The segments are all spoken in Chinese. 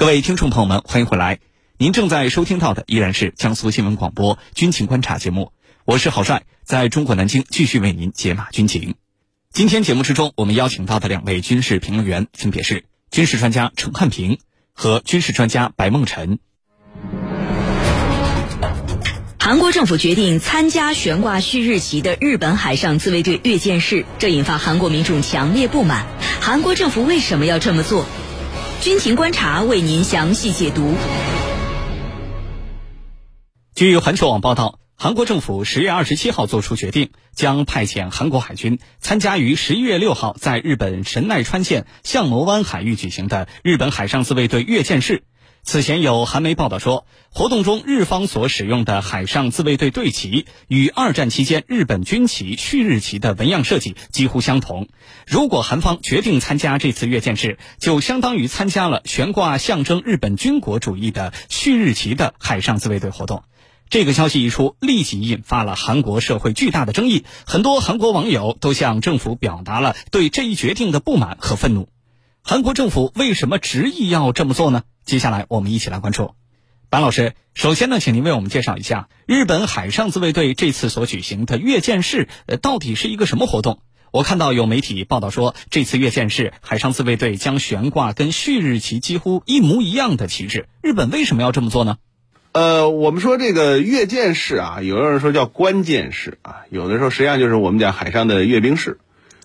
各位听众朋友们，欢迎回来。您正在收听到的依然是江苏新闻广播《军情观察》节目，我是郝帅，在中国南京继续为您解码军情。今天节目之中，我们邀请到的两位军事评论员分别是军事专家陈汉平和军事专家白梦辰。韩国政府决定参加悬挂旭日旗的日本海上自卫队阅舰式，这引发韩国民众强烈不满。韩国政府为什么要这么做？军情观察为您详细解读。据环球网报道，韩国政府十月二十七号作出决定，将派遣韩国海军参加于十一月六号在日本神奈川县相模湾海域举行的日本海上自卫队阅舰式。此前有韩媒报道说，活动中日方所使用的海上自卫队队旗与二战期间日本军旗旭日旗的纹样设计几乎相同。如果韩方决定参加这次阅舰式，就相当于参加了悬挂象征日本军国主义的旭日旗的海上自卫队活动。这个消息一出，立即引发了韩国社会巨大的争议，很多韩国网友都向政府表达了对这一决定的不满和愤怒。韩国政府为什么执意要这么做呢？接下来我们一起来关注。白老师，首先呢，请您为我们介绍一下日本海上自卫队这次所举行的阅舰式，呃，到底是一个什么活动？我看到有媒体报道说，这次阅舰式海上自卫队将悬挂跟旭日旗几乎一模一样的旗帜。日本为什么要这么做呢？呃，我们说这个阅舰式啊，有的人说叫关键式啊，有的时候实际上就是我们讲海上的阅兵式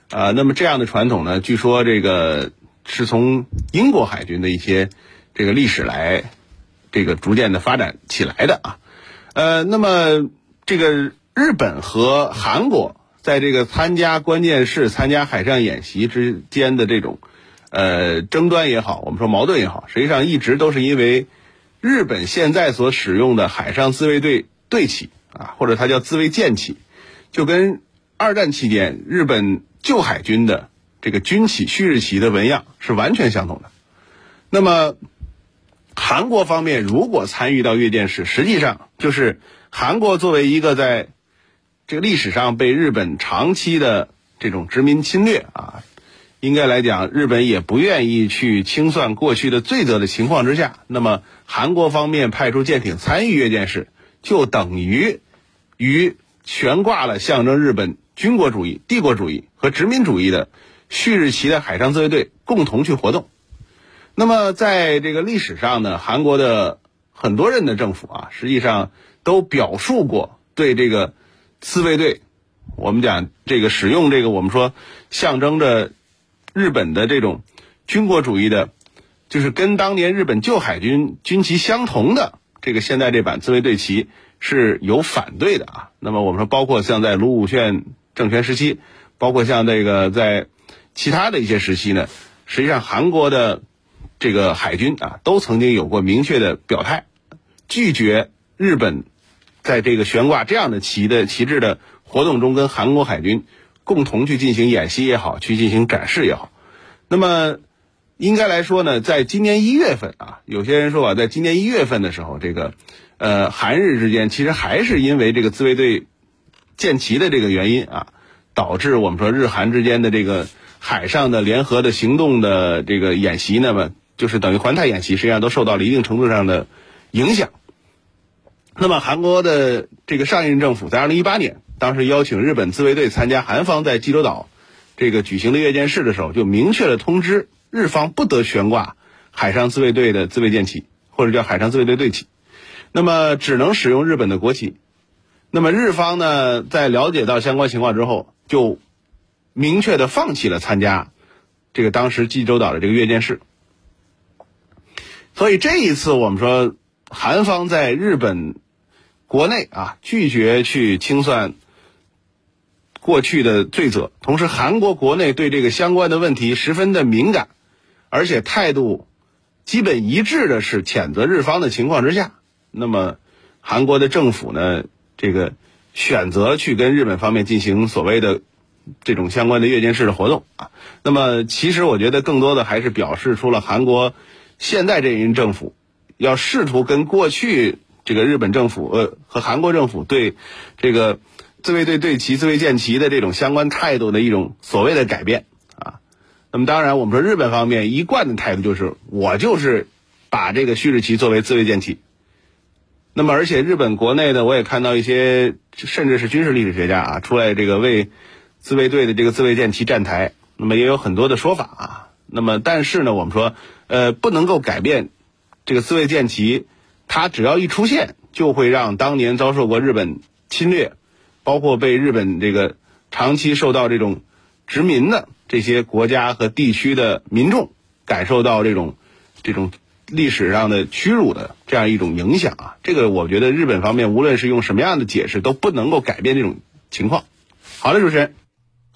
啊。那么这样的传统呢，据说这个。是从英国海军的一些这个历史来这个逐渐的发展起来的啊，呃，那么这个日本和韩国在这个参加关键式、参加海上演习之间的这种呃争端也好，我们说矛盾也好，实际上一直都是因为日本现在所使用的海上自卫队队旗啊，或者它叫自卫舰旗，就跟二战期间日本旧海军的。这个军旗旭日旗的纹样是完全相同的。那么，韩国方面如果参与到阅舰式，实际上就是韩国作为一个在这个历史上被日本长期的这种殖民侵略啊，应该来讲，日本也不愿意去清算过去的罪责的情况之下，那么韩国方面派出舰艇参与阅舰式，就等于与悬挂了象征日本军国主义、帝国主义和殖民主义的。旭日旗的海上自卫队共同去活动。那么，在这个历史上呢，韩国的很多任的政府啊，实际上都表述过对这个自卫队，我们讲这个使用这个我们说象征着日本的这种军国主义的，就是跟当年日本旧海军军旗相同的这个现在这版自卫队旗是有反对的啊。那么我们说，包括像在卢武铉政权时期，包括像这个在其他的一些时期呢，实际上韩国的这个海军啊，都曾经有过明确的表态，拒绝日本在这个悬挂这样的旗的旗帜的活动中，跟韩国海军共同去进行演习也好，去进行展示也好。那么应该来说呢，在今年一月份啊，有些人说啊，在今年一月份的时候，这个呃韩日之间其实还是因为这个自卫队建旗的这个原因啊，导致我们说日韩之间的这个。海上的联合的行动的这个演习，那么就是等于环太演习，实际上都受到了一定程度上的影响。那么韩国的这个上一任政府在二零一八年，当时邀请日本自卫队参加韩方在济州岛这个举行的阅舰式的时候，就明确的通知日方不得悬挂海上自卫队的自卫舰旗，或者叫海上自卫队队旗，那么只能使用日本的国旗。那么日方呢，在了解到相关情况之后，就。明确的放弃了参加这个当时济州岛的这个阅舰式，所以这一次我们说韩方在日本国内啊拒绝去清算过去的罪责，同时韩国国内对这个相关的问题十分的敏感，而且态度基本一致的是谴责日方的情况之下，那么韩国的政府呢这个选择去跟日本方面进行所谓的。这种相关的阅舰式的活动啊，那么其实我觉得更多的还是表示出了韩国现在这一任政府要试图跟过去这个日本政府呃和韩国政府对这个自卫队队旗、自卫舰旗的这种相关态度的一种所谓的改变啊。那么当然，我们说日本方面一贯的态度就是我就是把这个旭日旗作为自卫舰旗。那么，而且日本国内呢，我也看到一些甚至是军事历史学家啊，出来这个为自卫队的这个自卫舰旗站台。那么也有很多的说法啊。那么，但是呢，我们说，呃，不能够改变这个自卫舰旗，它只要一出现，就会让当年遭受过日本侵略，包括被日本这个长期受到这种殖民的这些国家和地区的民众感受到这种这种。历史上的屈辱的这样一种影响啊，这个我觉得日本方面无论是用什么样的解释都不能够改变这种情况。好的，主持人，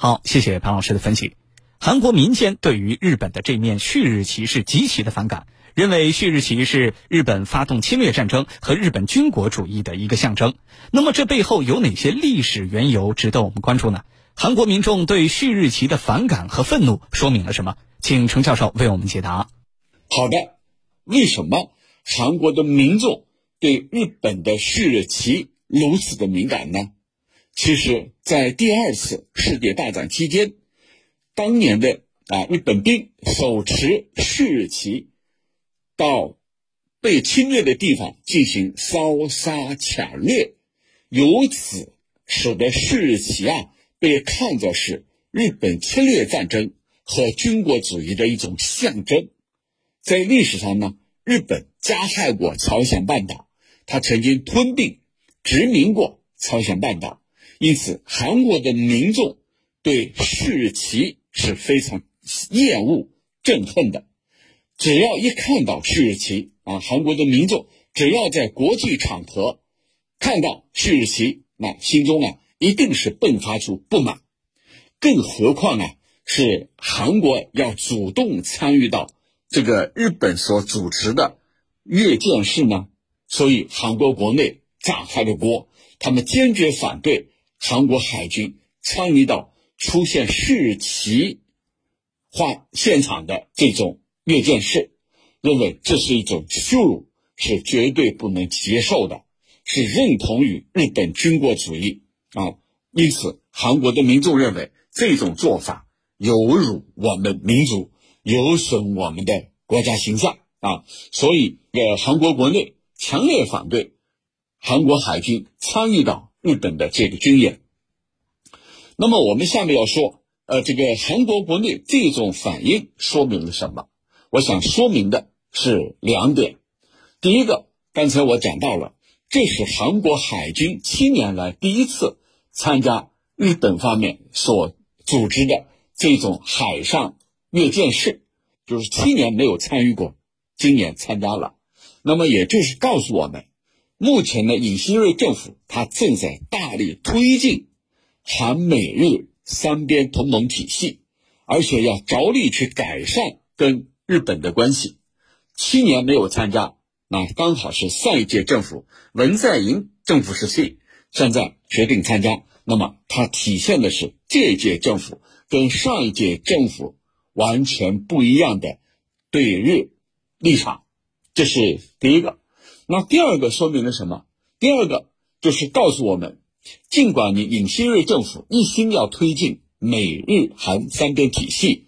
好，谢谢潘老师的分析。韩国民间对于日本的这面旭日旗是极其的反感，认为旭日旗是日本发动侵略战争和日本军国主义的一个象征。那么这背后有哪些历史缘由值得我们关注呢？韩国民众对旭日旗的反感和愤怒说明了什么？请程教授为我们解答。好的。为什么韩国的民众对日本的旭日旗如此的敏感呢？其实，在第二次世界大战期间，当年的啊日本兵手持旭日旗到被侵略的地方进行烧杀抢掠，由此使得旭日旗啊被看作是日本侵略战争和军国主义的一种象征。在历史上呢，日本加害过朝鲜半岛，他曾经吞并、殖民过朝鲜半岛，因此韩国的民众对旭日旗是非常厌恶、憎恨的。只要一看到旭日旗啊，韩国的民众只要在国际场合看到旭日旗，那心中啊一定是迸发出不满。更何况啊，是韩国要主动参与到。这个日本所主持的阅舰式呢，所以韩国国内炸开了锅，他们坚决反对韩国海军参与到出现旭日旗画现场的这种阅舰式，认为这是一种羞辱，是绝对不能接受的，是认同于日本军国主义啊。因此，韩国的民众认为这种做法有辱我们民族。有损我们的国家形象啊，所以呃，韩国国内强烈反对韩国海军参与到日本的这个军演。那么我们下面要说，呃，这个韩国国内这种反应说明了什么？我想说明的是两点。第一个，刚才我讲到了，这是韩国海军七年来第一次参加日本方面所组织的这种海上。阅舰式就是七年没有参与过，今年参加了，那么也就是告诉我们，目前的尹锡悦政府他正在大力推进韩美日三边同盟体系，而且要着力去改善跟日本的关系。七年没有参加，那刚好是上一届政府文在寅政府时期，现在决定参加，那么它体现的是这届政府跟上一届政府。完全不一样的对日立场，这是第一个。那第二个说明了什么？第二个就是告诉我们，尽管你尹锡悦政府一心要推进美日韩三边体系，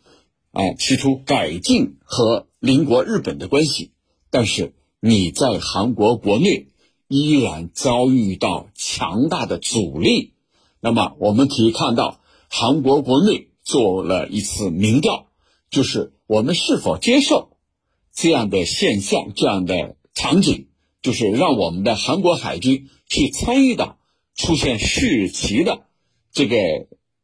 啊，企图改进和邻国日本的关系，但是你在韩国国内依然遭遇到强大的阻力。那么我们可以看到，韩国国内做了一次民调。就是我们是否接受这样的现象、这样的场景，就是让我们的韩国海军去参与到出现旭日旗的这个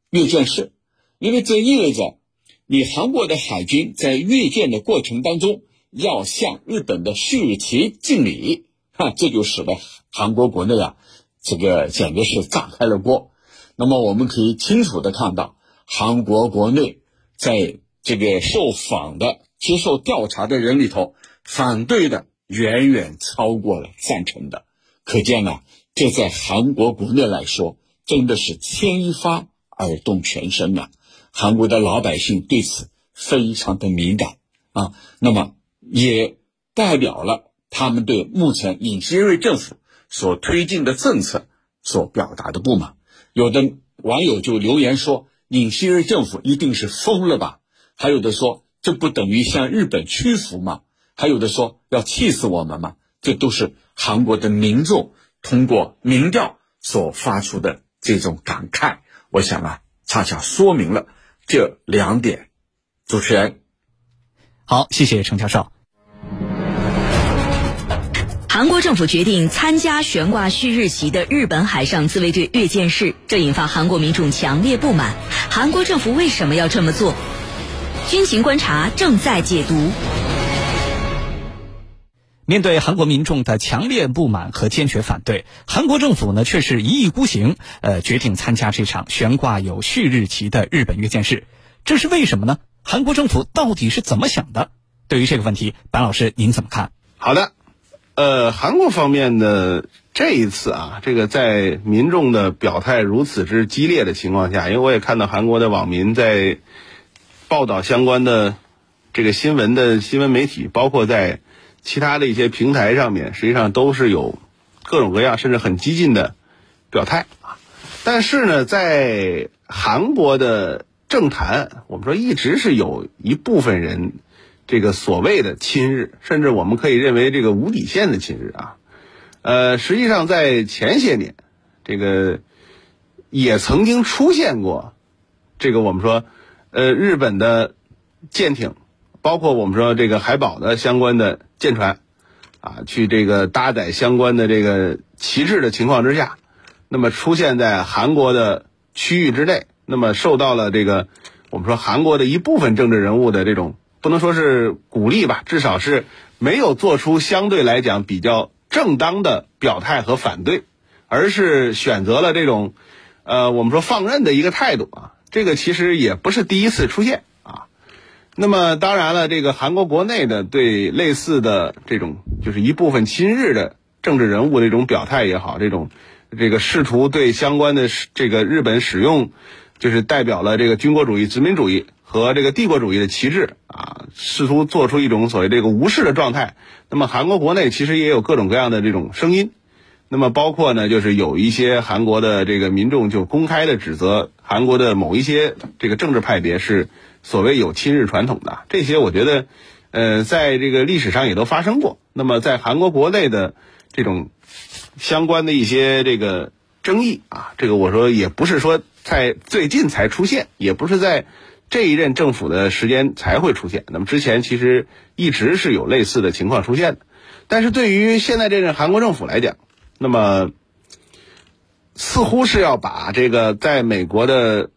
阅舰式，因为这意味着你韩国的海军在阅舰的过程当中要向日本的旭日旗敬礼，哈，这就使得韩国国内啊，这个简直是炸开了锅。那么我们可以清楚的看到，韩国国内在这个受访的、接受调查的人里头，反对的远远超过了赞成的，可见呢，这在韩国国内来说，真的是牵一发而动全身呐。韩国的老百姓对此非常的敏感啊，那么也代表了他们对目前尹锡悦政府所推进的政策所表达的不满。有的网友就留言说：“尹锡悦政府一定是疯了吧？”还有的说，这不等于向日本屈服吗？还有的说要气死我们嘛，这都是韩国的民众通过民调所发出的这种感慨。我想啊，恰恰说明了这两点。主持人，好，谢谢程教授。韩国政府决定参加悬挂旭日旗的日本海上自卫队阅舰式，这引发韩国民众强烈不满。韩国政府为什么要这么做？军情观察正在解读。面对韩国民众的强烈不满和坚决反对，韩国政府呢却是一意孤行，呃，决定参加这场悬挂有旭日旗的日本阅舰式，这是为什么呢？韩国政府到底是怎么想的？对于这个问题，白老师您怎么看？好的。呃，韩国方面的这一次啊，这个在民众的表态如此之激烈的情况下，因为我也看到韩国的网民在报道相关的这个新闻的新闻媒体，包括在其他的一些平台上面，实际上都是有各种各样甚至很激进的表态啊。但是呢，在韩国的政坛，我们说一直是有一部分人。这个所谓的亲日，甚至我们可以认为这个无底线的亲日啊，呃，实际上在前些年，这个也曾经出现过，这个我们说，呃，日本的舰艇，包括我们说这个海保的相关的舰船，啊，去这个搭载相关的这个旗帜的情况之下，那么出现在韩国的区域之内，那么受到了这个我们说韩国的一部分政治人物的这种。不能说是鼓励吧，至少是没有做出相对来讲比较正当的表态和反对，而是选择了这种，呃，我们说放任的一个态度啊。这个其实也不是第一次出现。那么当然了，这个韩国国内的对类似的这种，就是一部分亲日的政治人物的这种表态也好，这种这个试图对相关的这个日本使用，就是代表了这个军国主义、殖民主义。和这个帝国主义的旗帜啊，试图做出一种所谓这个无视的状态。那么韩国国内其实也有各种各样的这种声音。那么包括呢，就是有一些韩国的这个民众就公开的指责韩国的某一些这个政治派别是所谓有亲日传统的。这些我觉得，呃，在这个历史上也都发生过。那么在韩国国内的这种相关的一些这个争议啊，这个我说也不是说在最近才出现，也不是在。这一任政府的时间才会出现，那么之前其实一直是有类似的情况出现的，但是对于现在这任韩国政府来讲，那么似乎是要把这个在美国的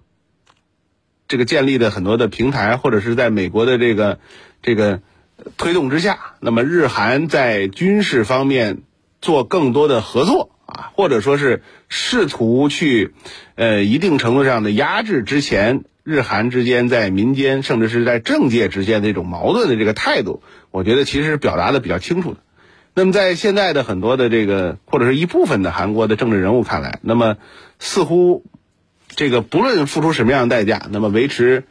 这个建立的很多的平台，或者是在美国的这个这个推动之下，那么日韩在军事方面做更多的合作啊，或者说是试图去呃一定程度上的压制之前。日韩之间在民间，甚至是在政界之间的这种矛盾的这个态度，我觉得其实是表达的比较清楚的。那么在现在的很多的这个或者是一部分的韩国的政治人物看来，那么似乎这个不论付出什么样的代价，那么维持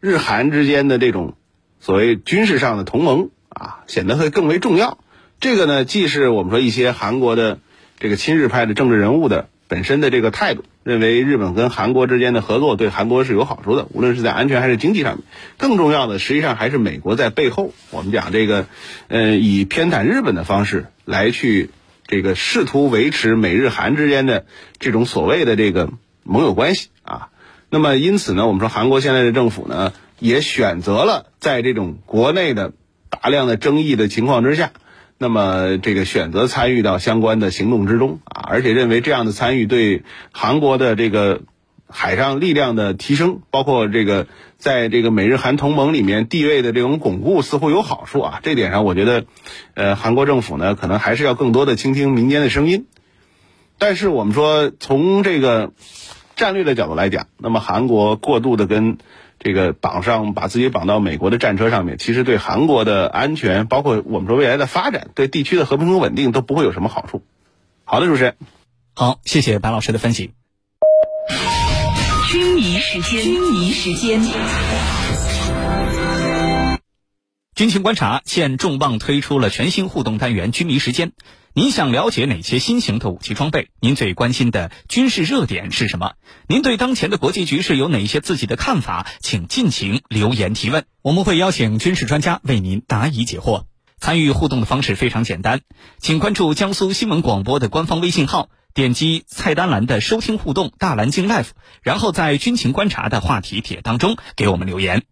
日韩之间的这种所谓军事上的同盟啊，显得会更为重要。这个呢，既是我们说一些韩国的这个亲日派的政治人物的。本身的这个态度，认为日本跟韩国之间的合作对韩国是有好处的，无论是在安全还是经济上面。更重要的，实际上还是美国在背后，我们讲这个，呃，以偏袒日本的方式来去这个试图维持美日韩之间的这种所谓的这个盟友关系啊。那么因此呢，我们说韩国现在的政府呢，也选择了在这种国内的大量的争议的情况之下。那么，这个选择参与到相关的行动之中啊，而且认为这样的参与对韩国的这个海上力量的提升，包括这个在这个美日韩同盟里面地位的这种巩固，似乎有好处啊。这点上，我觉得，呃，韩国政府呢，可能还是要更多的倾听民间的声音。但是，我们说从这个战略的角度来讲，那么韩国过度的跟。这个绑上把自己绑到美国的战车上面，其实对韩国的安全，包括我们说未来的发展，对地区的和平和稳定都不会有什么好处。好的，主持人，好，谢谢白老师的分析。军迷时间，军迷时间。军情观察现重磅推出了全新互动单元“军迷时间”。您想了解哪些新型的武器装备？您最关心的军事热点是什么？您对当前的国际局势有哪些自己的看法？请尽情留言提问，我们会邀请军事专家为您答疑解惑。参与互动的方式非常简单，请关注江苏新闻广播的官方微信号，点击菜单栏的收听互动大蓝鲸 Live，然后在军情观察的话题帖当中给我们留言。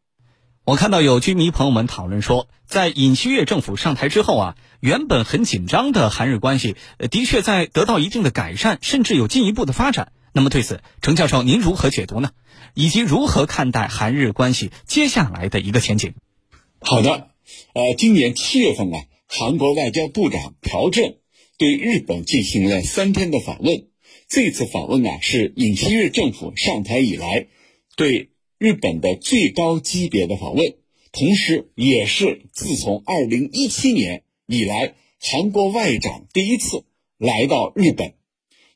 我看到有居民朋友们讨论说，在尹锡悦政府上台之后啊，原本很紧张的韩日关系，的确在得到一定的改善，甚至有进一步的发展。那么对此，程教授您如何解读呢？以及如何看待韩日关系接下来的一个前景？好的。呃，今年七月份啊，韩国外交部长朴正对日本进行了三天的访问。这次访问啊，是尹锡悦政府上台以来对日本的最高级别的访问，同时也是自从二零一七年以来韩国外长第一次来到日本。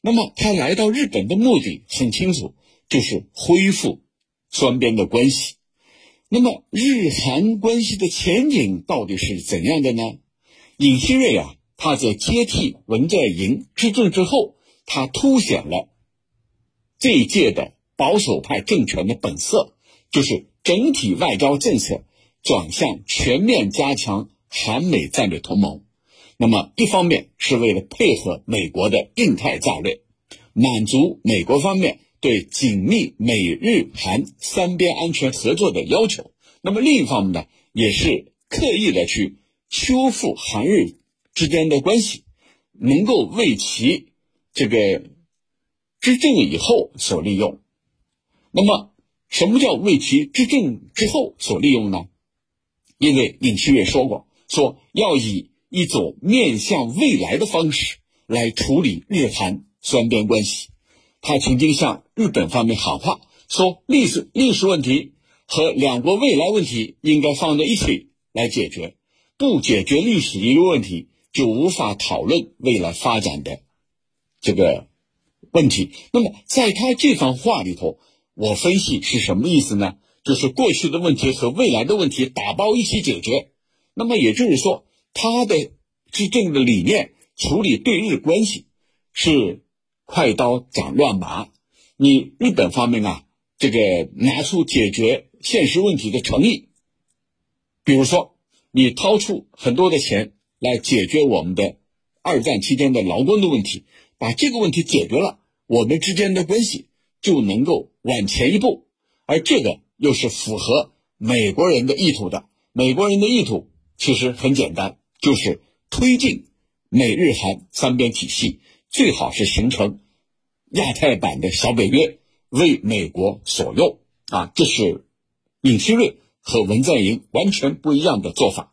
那么他来到日本的目的很清楚，就是恢复双边的关系。那么日韩关系的前景到底是怎样的呢？尹锡悦啊，他在接替文在寅执政之后，他凸显了这一届的保守派政权的本色，就是整体外交政策转向全面加强韩美战略同盟。那么一方面是为了配合美国的印太战略，满足美国方面。对紧密美日韩三边安全合作的要求，那么另一方面呢，也是刻意的去修复韩日之间的关系，能够为其这个执政以后所利用。那么，什么叫为其执政之后所利用呢？因为尹锡悦说过，说要以一种面向未来的方式来处理日韩双边关系。他曾经向日本方面喊话，说历史历史问题和两国未来问题应该放在一起来解决，不解决历史遗留问题，就无法讨论未来发展的这个问题。那么，在他这番话里头，我分析是什么意思呢？就是过去的问题和未来的问题打包一起解决。那么也就是说，他的执政的理念处理对日关系是。快刀斩乱麻，你日本方面啊，这个拿出解决现实问题的诚意，比如说你掏出很多的钱来解决我们的二战期间的劳工的问题，把这个问题解决了，我们之间的关系就能够往前一步，而这个又是符合美国人的意图的。美国人的意图其实很简单，就是推进美日韩三边体系。最好是形成亚太版的小北约，为美国所用啊！这是尹锡悦和文在寅完全不一样的做法。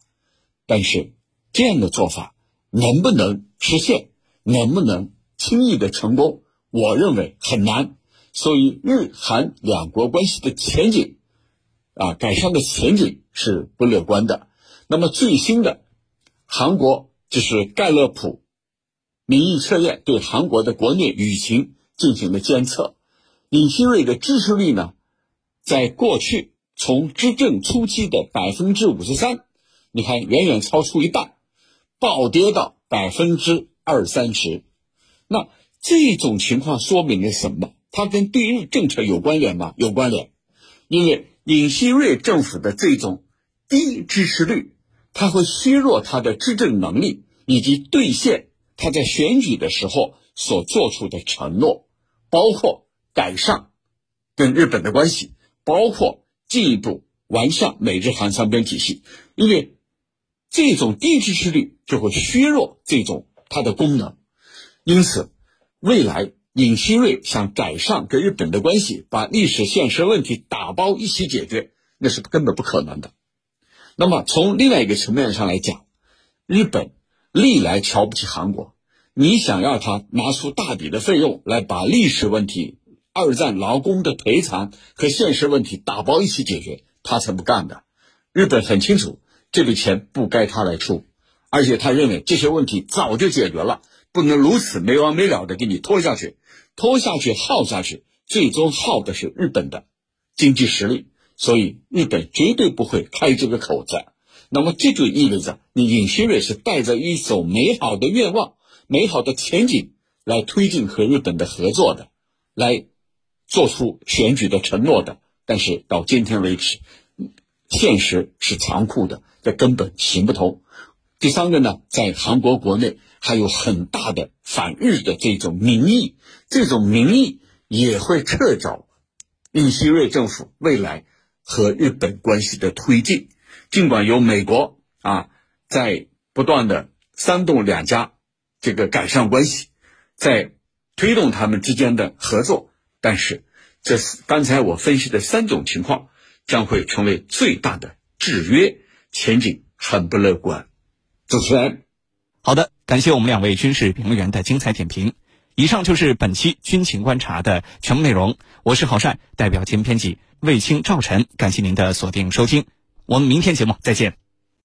但是这样的做法能不能实现，能不能轻易的成功，我认为很难。所以日韩两国关系的前景啊，改善的前景是不乐观的。那么最新的韩国就是盖勒普。民意测验对韩国的国内舆情进行了监测，尹锡瑞的支持率呢，在过去从执政初期的百分之五十三，你看远远超出一半，暴跌到百分之二三十。那这种情况说明了什么？它跟对日政策有关联吗？有关联，因为尹锡悦政府的这种低支持率，它会削弱他的执政能力以及兑现。他在选举的时候所做出的承诺，包括改善跟日本的关系，包括进一步完善美日韩三边体系。因为这种低支持率就会削弱这种它的功能，因此未来尹锡悦想改善跟日本的关系，把历史现实问题打包一起解决，那是根本不可能的。那么从另外一个层面上来讲，日本。历来瞧不起韩国，你想要他拿出大笔的费用来把历史问题、二战劳工的赔偿和现实问题打包一起解决，他才不干的。日本很清楚这笔钱不该他来出，而且他认为这些问题早就解决了，不能如此没完没了的给你拖下去，拖下去耗下去，最终耗的是日本的经济实力，所以日本绝对不会开这个口子。那么这就意味着，你尹锡悦是带着一种美好的愿望、美好的前景来推进和日本的合作的，来做出选举的承诺的。但是到今天为止，现实是残酷的，这根本行不通。第三个呢，在韩国国内还有很大的反日的这种民意，这种民意也会掣肘尹锡瑞政府未来和日本关系的推进。尽管有美国啊在不断的煽动两家这个改善关系，在推动他们之间的合作，但是这是刚才我分析的三种情况将会成为最大的制约，前景很不乐观。主持人，好的，感谢我们两位军事评论员的精彩点评。以上就是本期军情观察的全部内容。我是郝帅，代表节目编辑卫青、赵晨，感谢您的锁定收听。我们明天节目再见。